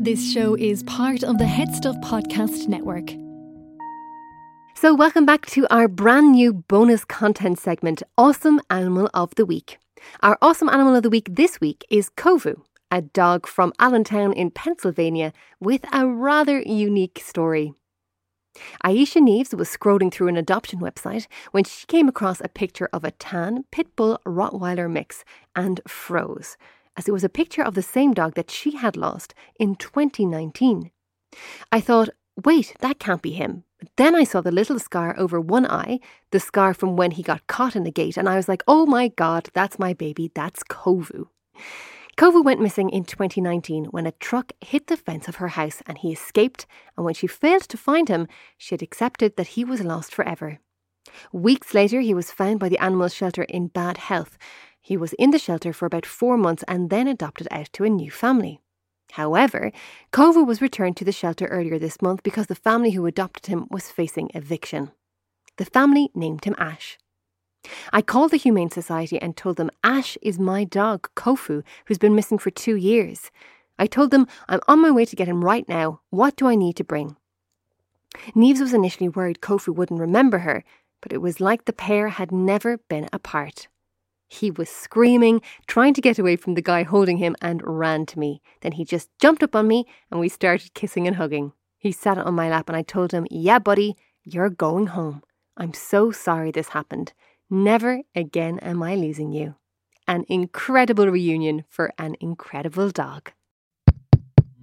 This show is part of the Head Stuff Podcast Network. So, welcome back to our brand new bonus content segment, Awesome Animal of the Week. Our Awesome Animal of the Week this week is Kovu, a dog from Allentown in Pennsylvania with a rather unique story. Aisha Neves was scrolling through an adoption website when she came across a picture of a tan pit bull Rottweiler mix and froze, as it was a picture of the same dog that she had lost in 2019. I thought, wait, that can't be him. Then I saw the little scar over one eye, the scar from when he got caught in the gate, and I was like, oh my god, that's my baby, that's Kovu. Kovu went missing in 2019 when a truck hit the fence of her house and he escaped, and when she failed to find him, she had accepted that he was lost forever. Weeks later, he was found by the animal shelter in bad health. He was in the shelter for about four months and then adopted out to a new family. However, Kovu was returned to the shelter earlier this month because the family who adopted him was facing eviction. The family named him Ash. I called the Humane Society and told them Ash is my dog, Kovu, who's been missing for two years. I told them I'm on my way to get him right now. What do I need to bring? Neves was initially worried Kovu wouldn't remember her, but it was like the pair had never been apart. He was screaming, trying to get away from the guy holding him, and ran to me. Then he just jumped up on me and we started kissing and hugging. He sat on my lap and I told him, Yeah, buddy, you're going home. I'm so sorry this happened. Never again am I losing you. An incredible reunion for an incredible dog.